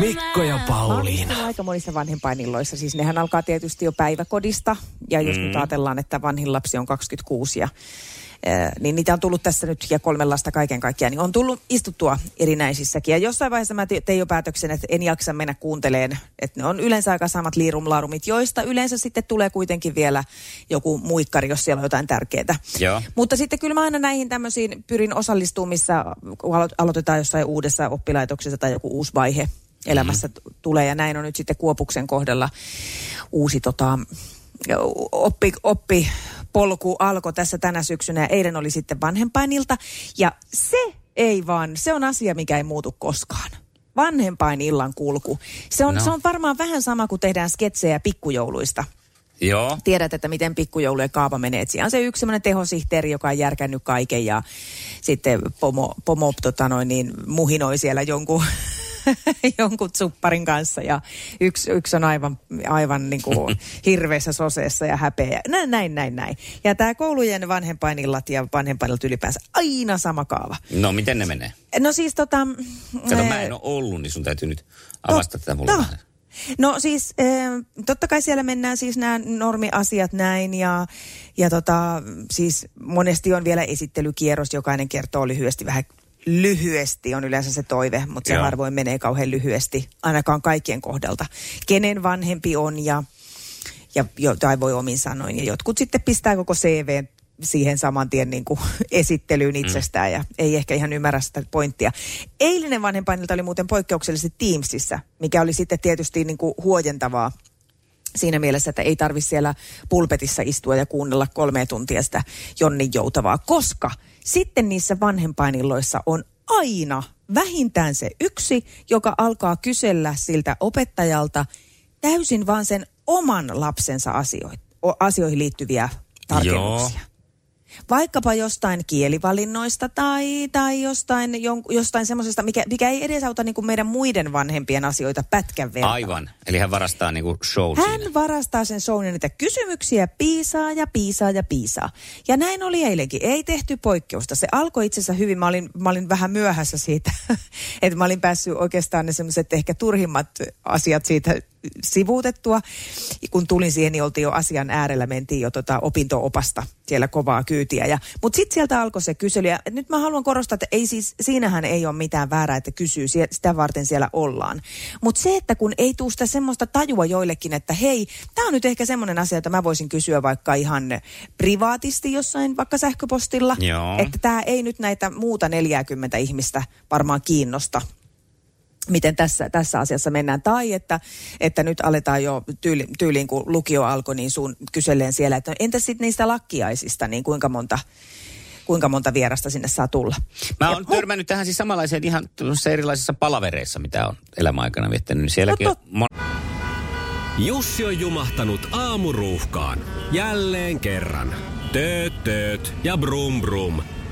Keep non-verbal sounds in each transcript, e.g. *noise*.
Mikko ja Pauliina. Mä aika monissa vanhempainilloissa. Siis nehän alkaa tietysti jo päiväkodista. Ja jos mm. nyt ajatellaan, että vanhin lapsi on 26 ja niin niitä on tullut tässä nyt ja kolme lasta kaiken kaikkiaan, niin on tullut istuttua erinäisissäkin. Ja jossain vaiheessa mä tein jo päätöksen, että en jaksa mennä kuunteleen, että ne on yleensä aika samat liirumlaarumit, joista yleensä sitten tulee kuitenkin vielä joku muikkari, jos siellä on jotain tärkeää. Joo. Mutta sitten kyllä mä aina näihin tämmöisiin pyrin osallistumaan, missä aloitetaan jossain uudessa oppilaitoksessa tai joku uusi vaihe elämässä mm-hmm. tulee. Ja näin on nyt sitten Kuopuksen kohdalla uusi tota, oppi, oppi polku alkoi tässä tänä syksynä ja eilen oli sitten vanhempainilta. Ja se ei vaan, se on asia, mikä ei muutu koskaan. Vanhempain illan kulku. Se on, no. se on varmaan vähän sama kuin tehdään sketsejä pikkujouluista. Joo. Tiedät, että miten pikkujoulujen kaava menee. Et siinä on se yksi sellainen tehosihteeri, joka on järkännyt kaiken ja sitten pomo, pomo tota noin, niin, muhinoi siellä jonkun *laughs* jonkun supparin kanssa ja yksi, yksi on aivan, aivan niin kuin *laughs* hirveässä soseessa ja häpeä. Näin, näin, näin, näin. Ja tämä koulujen vanhempainillat ja vanhempainillat ylipäänsä aina sama kaava. No miten ne menee? No siis tota... Kato, mä en ole ollut, niin sun täytyy nyt avasta tätä mulle no. vähän. No siis totta kai siellä mennään siis nämä normiasiat näin ja, ja tota, siis monesti on vielä esittelykierros, jokainen kertoo lyhyesti vähän lyhyesti on yleensä se toive, mutta se Joo. harvoin menee kauhean lyhyesti, ainakaan kaikkien kohdalta. Kenen vanhempi on ja, ja jotain voi omin sanoin. Ja jotkut sitten pistää koko CV siihen saman tien niin kuin *laughs* esittelyyn mm. itsestään mm. ja ei ehkä ihan ymmärrä sitä pointtia. Eilinen vanhempainilta oli muuten poikkeuksellisesti Teamsissa, mikä oli sitten tietysti niin kuin huojentavaa siinä mielessä, että ei tarvitse siellä pulpetissa istua ja kuunnella kolme tuntia sitä Jonnin joutavaa, koska sitten niissä vanhempainilloissa on aina vähintään se yksi, joka alkaa kysellä siltä opettajalta täysin vaan sen oman lapsensa asioihin liittyviä tarkennuksia. Joo vaikkapa jostain kielivalinnoista tai, tai jostain, jon, jostain semmoisesta, mikä, mikä ei edesauta niin kuin meidän muiden vanhempien asioita pätkän verran. Aivan. Eli hän varastaa niin kuin show Hän siinä. varastaa sen shown ja niitä kysymyksiä piisaa ja piisaa ja piisaa. Ja näin oli eilenkin. Ei tehty poikkeusta. Se alkoi itse asiassa hyvin. Mä olin, mä olin vähän myöhässä siitä, *laughs* että mä olin päässyt oikeastaan ne semmoiset ehkä turhimmat asiat siitä sivuutettua. Kun tulin siihen, niin oltiin jo asian äärellä, mentiin jo tota opinto-opasta siellä kovaa kyytiä. Ja, mutta sitten sieltä alkoi se kysely. Ja nyt mä haluan korostaa, että ei siis, siinähän ei ole mitään väärää, että kysyy, sitä varten siellä ollaan. Mutta se, että kun ei tule sitä semmoista tajua joillekin, että hei, tämä on nyt ehkä semmoinen asia, että mä voisin kysyä vaikka ihan privaatisti jossain vaikka sähköpostilla. Joo. Että tämä ei nyt näitä muuta 40 ihmistä varmaan kiinnosta miten tässä, tässä asiassa mennään. Tai että, että nyt aletaan jo tyyli, tyyliin, kun lukio alkoi, niin sun kyselleen siellä, että entä sitten niistä lakkiaisista, niin kuinka monta, kuinka monta vierasta sinne saa tulla. Mä oon ja, törmännyt tähän siis samanlaiseen ihan erilaisissa palavereissa, mitä on elämäaikana viettänyt. Niin sielläkin no, on mon- Jussi on jumahtanut aamuruuhkaan. Jälleen kerran. Tööt, tööt ja brum brum.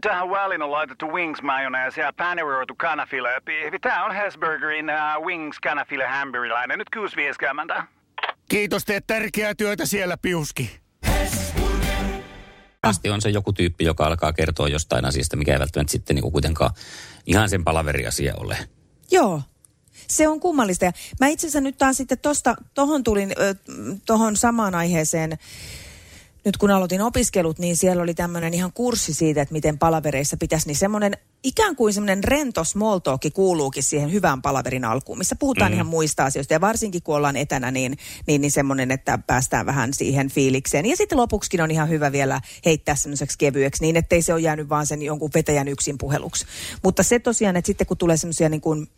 Tähän väliin on laitettu wings mayonnaise ja paneroitu kanafila. Tämä on Hesburgerin uh, wings kanafila hamburilainen. Nyt 6.50. Kiitos, teet tärkeää työtä siellä, Piuski. Asti on se joku tyyppi, joka alkaa kertoa jostain asiasta, mikä ei välttämättä sitten niin kuitenkaan ihan sen palaveriasia ole. Joo, se on kummallista. Ja mä itse asiassa nyt taas sitten tosta, tohon tulin, tohon samaan aiheeseen nyt kun aloitin opiskelut, niin siellä oli tämmöinen ihan kurssi siitä, että miten palavereissa pitäisi, niin semmoinen ikään kuin semmoinen rento small talk kuuluukin siihen hyvään palaverin alkuun, missä puhutaan mm. ihan muista asioista. Ja varsinkin kun ollaan etänä, niin, niin, niin semmoinen, että päästään vähän siihen fiilikseen. Ja sitten lopuksikin on ihan hyvä vielä heittää semmoiseksi kevyeksi, niin ettei se ole jäänyt vaan sen jonkun vetäjän yksin puheluksi. Mutta se tosiaan, että sitten kun tulee semmoisia niin kuin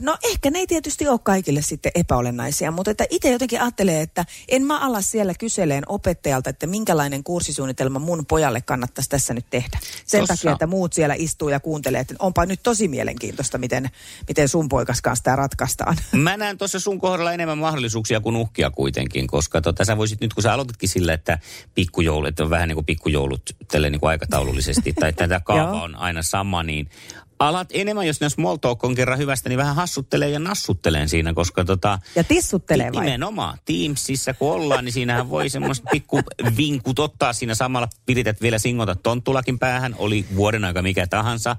No ehkä ne ei tietysti ole kaikille sitten epäolennaisia, mutta että itse jotenkin ajattelee, että en mä ala siellä kyseleen opettajalta, että minkälainen kurssisuunnitelma mun pojalle kannattaisi tässä nyt tehdä. Sen Tossa. takia, että muut siellä istuu ja kuuntelee, että onpa nyt tosi mielenkiintoista, miten, miten sun poikas kanssa tämä ratkaistaan. *laughs* Mä näen tuossa sun kohdalla enemmän mahdollisuuksia kuin uhkia kuitenkin, koska tota, sä voisit nyt, kun sä aloititkin sillä, että pikkujoulut, on vähän niin kuin pikkujoulut tälle niin kuin aikataulullisesti, tai tätä kaava *laughs* on aina sama, niin alat enemmän, jos ne small talk on kerran hyvästä, niin vähän hassuttelee ja nassuttelee siinä, koska tota... Ja tissuttelee vai? Nimenomaan. Teamsissa kun ollaan, niin siinähän voi semmoista pikku vinkut ottaa siinä samalla. Pidität vielä singota tonttulakin päähän, oli vuoden aika mikä tahansa.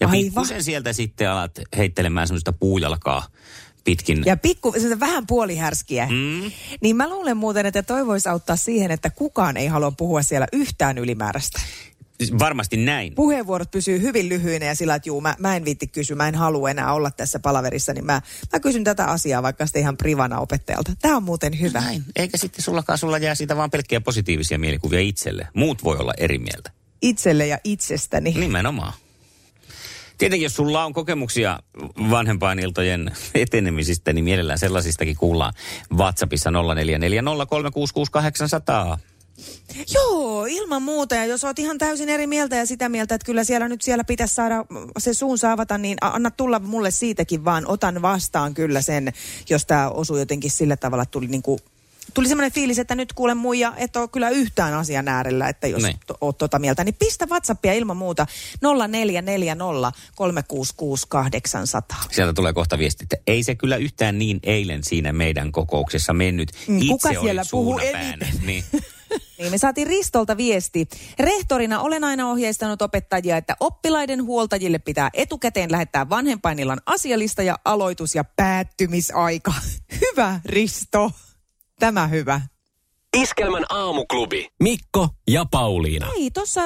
Ja pikkusen sieltä sitten alat heittelemään semmoista puujalkaa pitkin. Ja pikku, vähän puolihärskiä. Mm. Niin mä luulen muuten, että toi voisi auttaa siihen, että kukaan ei halua puhua siellä yhtään ylimääräistä. Siis varmasti näin. Puheenvuorot pysyy hyvin lyhyinä ja sillä, että juu, mä, mä en viitti kysyä, mä en halua enää olla tässä palaverissa, niin mä, mä kysyn tätä asiaa vaikka sitten ihan privana opettajalta. Tämä on muuten hyvä. Näin. Eikä sitten sullakaan, sulla jää siitä vaan pelkkiä positiivisia mielikuvia itselle. Muut voi olla eri mieltä. Itselle ja itsestäni. Nimenomaan. Tietenkin, jos sulla on kokemuksia vanhempainiltojen etenemisistä, niin mielellään sellaisistakin kuullaan WhatsAppissa 0440366800. Joo, ilman muuta. Ja jos oot ihan täysin eri mieltä ja sitä mieltä, että kyllä siellä nyt siellä pitäisi saada se suun saavata, niin anna tulla mulle siitäkin vaan. Otan vastaan kyllä sen, jos tämä osuu jotenkin sillä tavalla, että tuli niin kuin tuli semmoinen fiilis, että nyt kuulen muija, että ole kyllä yhtään asian äärellä, että jos niin. oot tota mieltä, niin pistä WhatsAppia ilman muuta 0440 366 800. Sieltä tulee kohta viesti, että ei se kyllä yhtään niin eilen siinä meidän kokouksessa mennyt. Mm, Itse Kuka siellä puhuu eniten? Niin. *laughs* Niin, me saatiin Ristolta viesti. Rehtorina olen aina ohjeistanut opettajia, että oppilaiden huoltajille pitää etukäteen lähettää vanhempainillan asialista ja aloitus- ja päättymisaika. *laughs* Hyvä, Risto. Tämä hyvä. Iskelmän aamuklubi. Mikko ja Pauliina. Ei, tuossa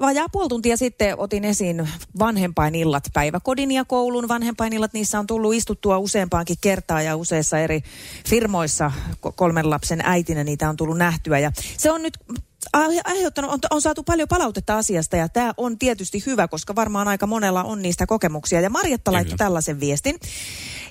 vajaa puoli tuntia sitten otin esiin vanhempainillat, päiväkodin ja koulun vanhempainillat. Niissä on tullut istuttua useampaankin kertaa ja useissa eri firmoissa kolmen lapsen äitinä niitä on tullut nähtyä. Ja se on nyt aiheuttanut, on, on saatu paljon palautetta asiasta ja tämä on tietysti hyvä, koska varmaan aika monella on niistä kokemuksia. Ja Marjatta laittoi tällaisen viestin.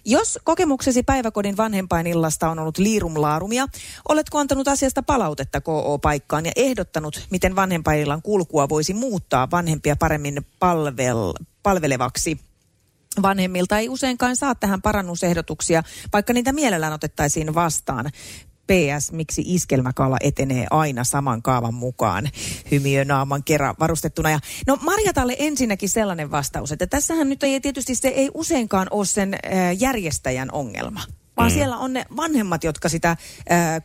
Jos kokemuksesi päiväkodin vanhempainillasta on ollut liirumlaarumia, oletko antanut asiasta palautetta KO-paikkaan ja ehdottanut, miten vanhempainillan kulkua voisi muuttaa vanhempia paremmin palvel, palvelevaksi? Vanhemmilta ei useinkaan saa tähän parannusehdotuksia, vaikka niitä mielellään otettaisiin vastaan. PS, miksi iskelmäkaala etenee aina saman kaavan mukaan hymiönaaman kerran varustettuna. Ja, no Marjatalle ensinnäkin sellainen vastaus, että tässähän nyt ei tietysti se ei useinkaan ole sen äh, järjestäjän ongelma vaan mm. siellä on ne vanhemmat, jotka sitä äh,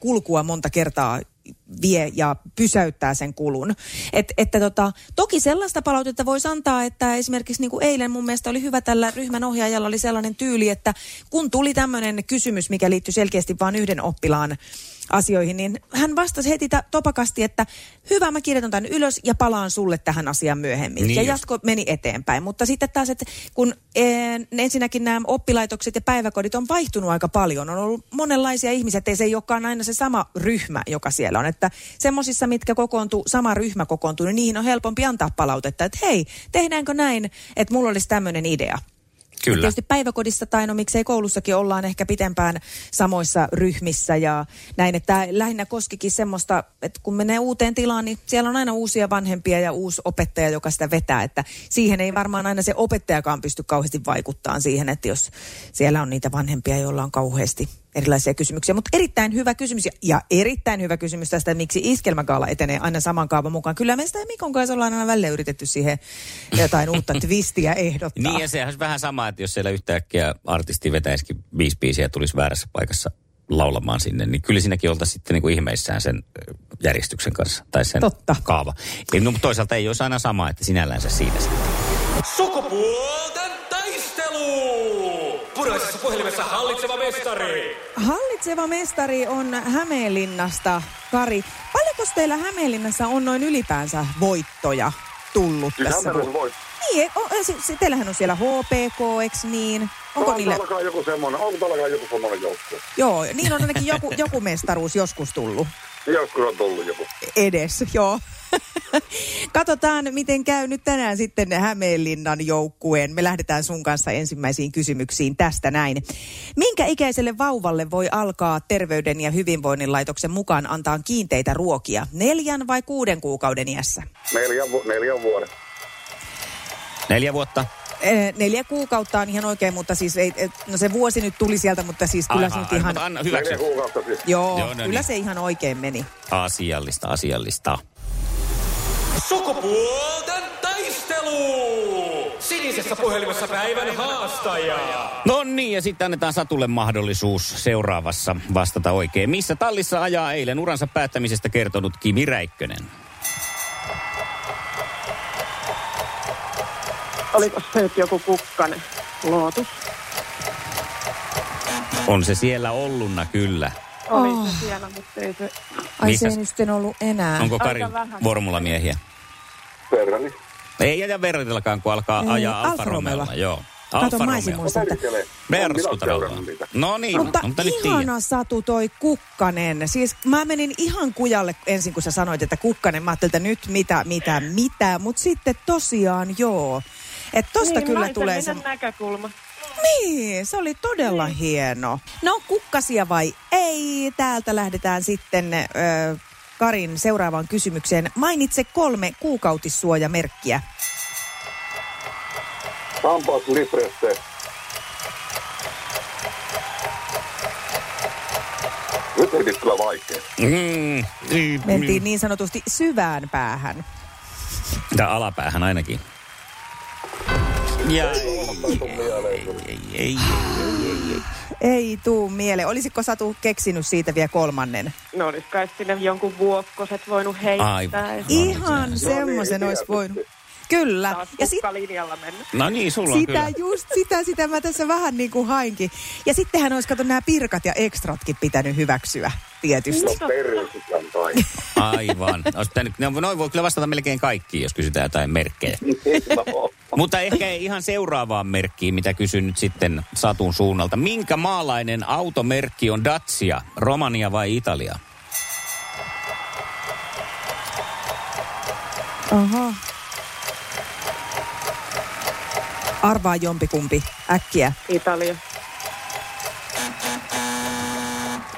kulkua monta kertaa vie ja pysäyttää sen kulun. Et, että tota, toki sellaista palautetta voisi antaa, että esimerkiksi niin kuin eilen mun mielestä oli hyvä tällä ryhmän ohjaajalla oli sellainen tyyli, että kun tuli tämmöinen kysymys, mikä liittyy selkeästi vain yhden oppilaan asioihin, niin hän vastasi heti topakasti, että hyvä, mä kirjoitan tämän ylös ja palaan sulle tähän asiaan myöhemmin. Niin ja jatko meni eteenpäin. Mutta sitten taas, että kun ee, ensinnäkin nämä oppilaitokset ja päiväkodit on vaihtunut aika paljon, on ollut monenlaisia ihmisiä, että se ei olekaan aina se sama ryhmä, joka siellä on. Että semmoisissa, mitkä kokoontuu, sama ryhmä kokoontuu, niin niihin on helpompi antaa palautetta, että hei, tehdäänkö näin, että mulla olisi tämmöinen idea. Kyllä. tietysti päiväkodissa tai no miksei koulussakin ollaan ehkä pitempään samoissa ryhmissä ja näin, että lähinnä koskikin semmoista, että kun menee uuteen tilaan, niin siellä on aina uusia vanhempia ja uusi opettaja, joka sitä vetää, että siihen ei varmaan aina se opettajakaan pysty kauheasti vaikuttamaan siihen, että jos siellä on niitä vanhempia, joilla on kauheasti erilaisia kysymyksiä. Mutta erittäin hyvä kysymys ja, ja erittäin hyvä kysymys tästä, miksi iskelmäkaala etenee aina saman kaavan mukaan. Kyllä me sitä Mikon kanssa ollaan aina välillä yritetty siihen jotain uutta *laughs* twistiä ehdottaa. Niin ja sehän on vähän sama, että jos siellä yhtäkkiä artisti vetäisikin viisi biisiä ja tulisi väärässä paikassa laulamaan sinne, niin kyllä siinäkin oltaisiin sitten niin kuin ihmeissään sen järjestyksen kanssa tai sen Totta. kaava. Eli, no, toisaalta ei olisi aina sama, että sinällänsä siinä sitten. Sukupuolten taistelu! Puraisessa puhelimessa hallitseva mestari. Hallitseva mestari on Hämeenlinnasta, Kari. Paljonko teillä Hämeenlinnassa on noin ylipäänsä voittoja tullut Siis tässä? Voit. Niin, o, se, teillähän on siellä HPK, eks niin? Onko on niille? täälläkään joku semmoinen, onko täälläkään joku semmoinen joukko? Joo, niin on ainakin joku, joku mestaruus joskus tullut Joskus on tullut joku. edes, joo. Katsotaan, miten käy nyt tänään sitten Hämeenlinnan joukkueen. Me lähdetään sun kanssa ensimmäisiin kysymyksiin tästä näin. Minkä ikäiselle vauvalle voi alkaa Terveyden ja hyvinvoinnin laitoksen mukaan antaa kiinteitä ruokia? Neljän vai kuuden kuukauden iässä? Neljän, vu- neljän vuoden. Neljä vuotta. Eh, Neljä kuukautta on ihan oikein, mutta siis ei, no se vuosi nyt tuli sieltä, mutta siis kyllä se nyt ihan... anna hyväksy. Neljä kuukautta siis. Joo, Joo, no kyllä niin. se ihan oikein meni. Asiallista, asiallista. Sukupuolten taistelu! Sinisessä puhelimessa päivän haastaja. No niin, ja sitten annetaan Satulle mahdollisuus seuraavassa vastata oikein. Missä tallissa ajaa eilen uransa päättämisestä kertonut Kimi Räikkönen? Oliko se nyt joku kukkanen? Lootus. On se siellä olluna kyllä. Oli Oh. se siellä, mutta ei se... Ai Missä- se ei sitten ollut enää. Onko Karin vähän. formulamiehiä? Verrani. Ei jätä verratellakaan, kun alkaa Ei, ajaa Alfa Alfa Romeolla. Joo. Kato, Alfa mä olisin Romeo. muistanut. No niin, Mutta, mutta nyt ihana. Satu toi Kukkanen. Siis mä menin ihan kujalle ensin, kun sä sanoit, että Kukkanen. Mä ajattelin, että nyt mitä, mitä, mitä. Mutta sitten tosiaan joo. Että tosta niin, kyllä tulee se... näkökulma. Niin, se oli todella hieno. No, kukkasia vai ei? Täältä lähdetään sitten ö, Karin seuraavaan kysymykseen. Mainitse kolme kuukautissuojamerkkiä. Hampaas Lipresse. Nyt ei kyllä vaikea. Mm, niin, Mentiin niin sanotusti syvään päähän. Tää alapäähän ainakin. Ja ei, ei, ei, ei, ei. Ei tuu mieleen. Olisiko Satu keksinyt siitä vielä kolmannen? No olis kai sinne jonkun vuokkoset voinut heittää. Aivan. Ihan niin, semmoisen olisi tietysti. voinut. Kyllä. taas Ja sit, kukkalinjalla mennä. No niin, sulla on sitä kyllä. just, sitä, sitä mä tässä vähän niin kuin hainkin. Ja sittenhän olisi, kato, nämä pirkat ja ekstratkin pitänyt hyväksyä, tietysti. No persikän tai. Aivan. Pitänyt, no, noin voi kyllä vastata melkein kaikkiin, jos kysytään jotain merkkejä. No, Mutta ehkä ihan seuraavaan merkkiin, mitä kysyn nyt sitten Satun suunnalta. Minkä maalainen automerkki on Dacia, Romania vai Italia? Aha. Arvaa jompikumpi äkkiä. Italia.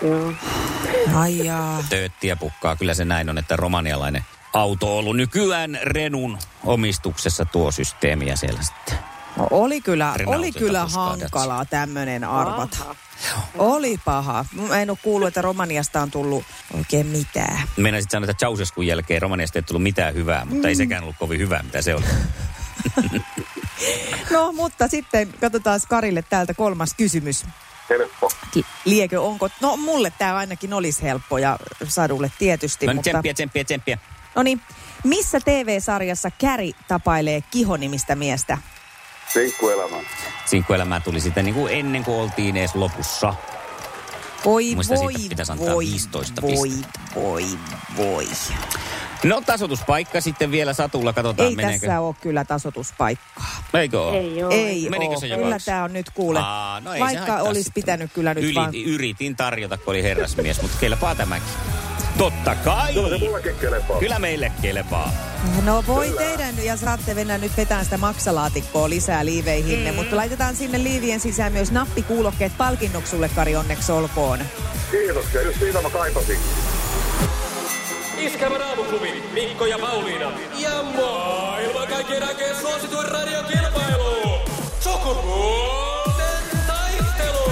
Joo. Ai jaa. Tööttiä pukkaa. Kyllä se näin on, että romanialainen auto on ollut nykyään Renun omistuksessa tuo systeemi ja siellä sitten. No, oli kyllä, oli kyllä hankalaa tämmöinen arvata. Aha. Oli paha. Mä en ole kuullut, että Romaniasta on tullut oikein mitään. Meinasit sanoa, että Ceausescun jälkeen Romaniasta ei tullut mitään hyvää, mutta ei sekään ollut kovin hyvää, mitä se oli. *laughs* No, mutta sitten katsotaan Karille täältä kolmas kysymys. Helppo. Liekö onko? No mulle tämä ainakin olisi helppo ja Sadulle tietysti. No niin, mutta... tsemppiä, tsemppiä, tsemppiä. No niin, missä TV-sarjassa Käri tapailee Kihonimistä miestä? Sinkkuelämä. Sinkkuelämää tuli sitten niin kuin ennen kuin oltiin edes lopussa. Voi, Muista voi, siitä pitäisi antaa voi, 15 voi, pistettä. voi, voi. No tasoituspaikka sitten vielä Satulla, katsotaan Ei meneekö. tässä ole kyllä tasotuspaikkaa. Eikö ole? Ei oo. Ei Menikö se Kyllä tämä on nyt kuule. Aa, no ei Vaikka olisi sitten. pitänyt kyllä nyt Yritin, vaan... yritin tarjota, kun oli herrasmies, mutta kelpaa tämäkin. Totta kai! Kyllä se mullekin kelepaa. Kyllä meille kelpaa. No voi teidän, ja saatte mennä nyt vetään sitä maksalaatikkoa lisää liiveihinne, Mm. mutta laitetaan sinne liivien sisään myös nappikuulokkeet palkinnoksi sulle, Kari, onneksi olkoon. Kiitoksia, just siitä mä kaipasin. Iskävä raamuklubi, Mikko ja Pauliina. Ja maailman kaikkien aikeen suosituen radiokilpailu. Sukupuolten taistelu.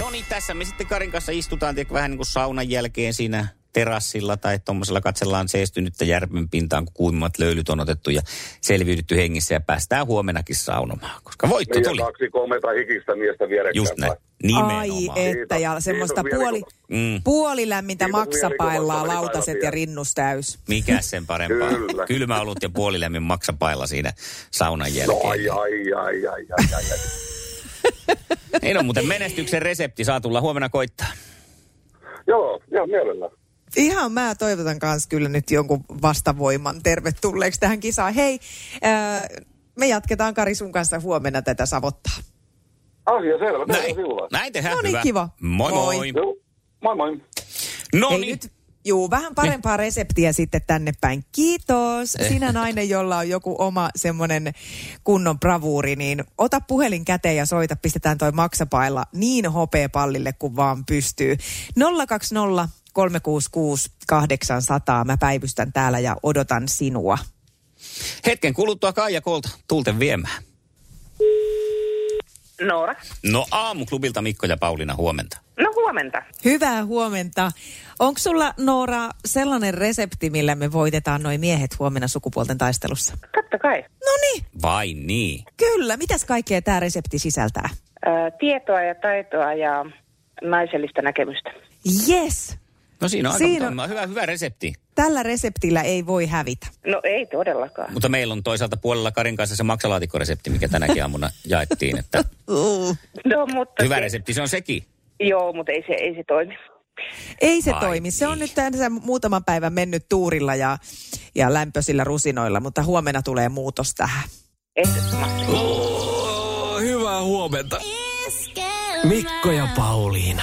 No niin, tässä me sitten Karin kanssa istutaan tiedätkö, vähän niin kuin saunan jälkeen siinä terassilla tai tuommoisella katsellaan seestynyttä järven pintaan, kun kuumimmat löylyt on otettu ja selviydytty hengissä ja päästään huomenakin saunomaan, koska voitto Meidän tuli. kaksi komeata hikistä miestä vierekkäin. Just näin. Ai Nimenomaan. että, ja semmoista kiitos puoli, Mm. puolilämmintä Kiitos maksapaillaa, lautaset ja rinnus täys. Mikä sen parempaa? Kyllä. Kylmä olut ja puolilämmin maksapailla siinä saunan No jälkeen. ai, ai, ai, ai, ai, ai, ai. Niin on muuten menestyksen resepti, saa tulla huomenna koittaa. Joo, joo, mielellään. Ihan mä toivotan kanssa kyllä nyt jonkun vastavoiman tervetulleeksi tähän kisaan. Hei, ää, me jatketaan Kari sun kanssa huomenna tätä savottaa. Asia selvä. Näin. Näin, näin tehdään No niin, hyvä. kiva. Moi moi. Moi. Joo, moi moi. No Hei niin. nyt, juu, vähän parempaa reseptiä sitten tänne päin. Kiitos. Eh. Sinä nainen, jolla on joku oma semmoinen kunnon bravuuri, niin ota puhelin käteen ja soita. Pistetään toi maksapailla niin hopeapallille kuin vaan pystyy. 020 366 800. Mä päivystän täällä ja odotan sinua. Hetken kuluttua Kaija Kolta tulten viemään. Noora. No aamuklubilta Mikko ja Pauliina huomenta. No huomenta. Hyvää huomenta. Onko sulla, Noora, sellainen resepti, millä me voitetaan noi miehet huomenna sukupuolten taistelussa? Totta kai. No niin, Vai niin? kyllä. Mitäs kaikkea tämä resepti sisältää? Ää, tietoa ja taitoa ja naisellista näkemystä. Yes, No siinä on aika Siinä siinä... hyvä, hyvä resepti. tällä reseptillä ei voi hävitä. No ei todellakaan. Mutta meillä on toisaalta puolella Karin kanssa se maksalaatikkoresepti, mikä tänäkin aamuna jaettiin. Että. *laughs* No mutta... hyvä se, resepti se on sekin. Joo, mutta ei se, ei se toimi. Ei se Vai toimi. Se on niin. nyt tässä muutaman päivän mennyt tuurilla ja, ja lämpöisillä rusinoilla, mutta huomenna tulee muutos tähän. Oh, hyvää huomenta. Mikko ja Pauliina.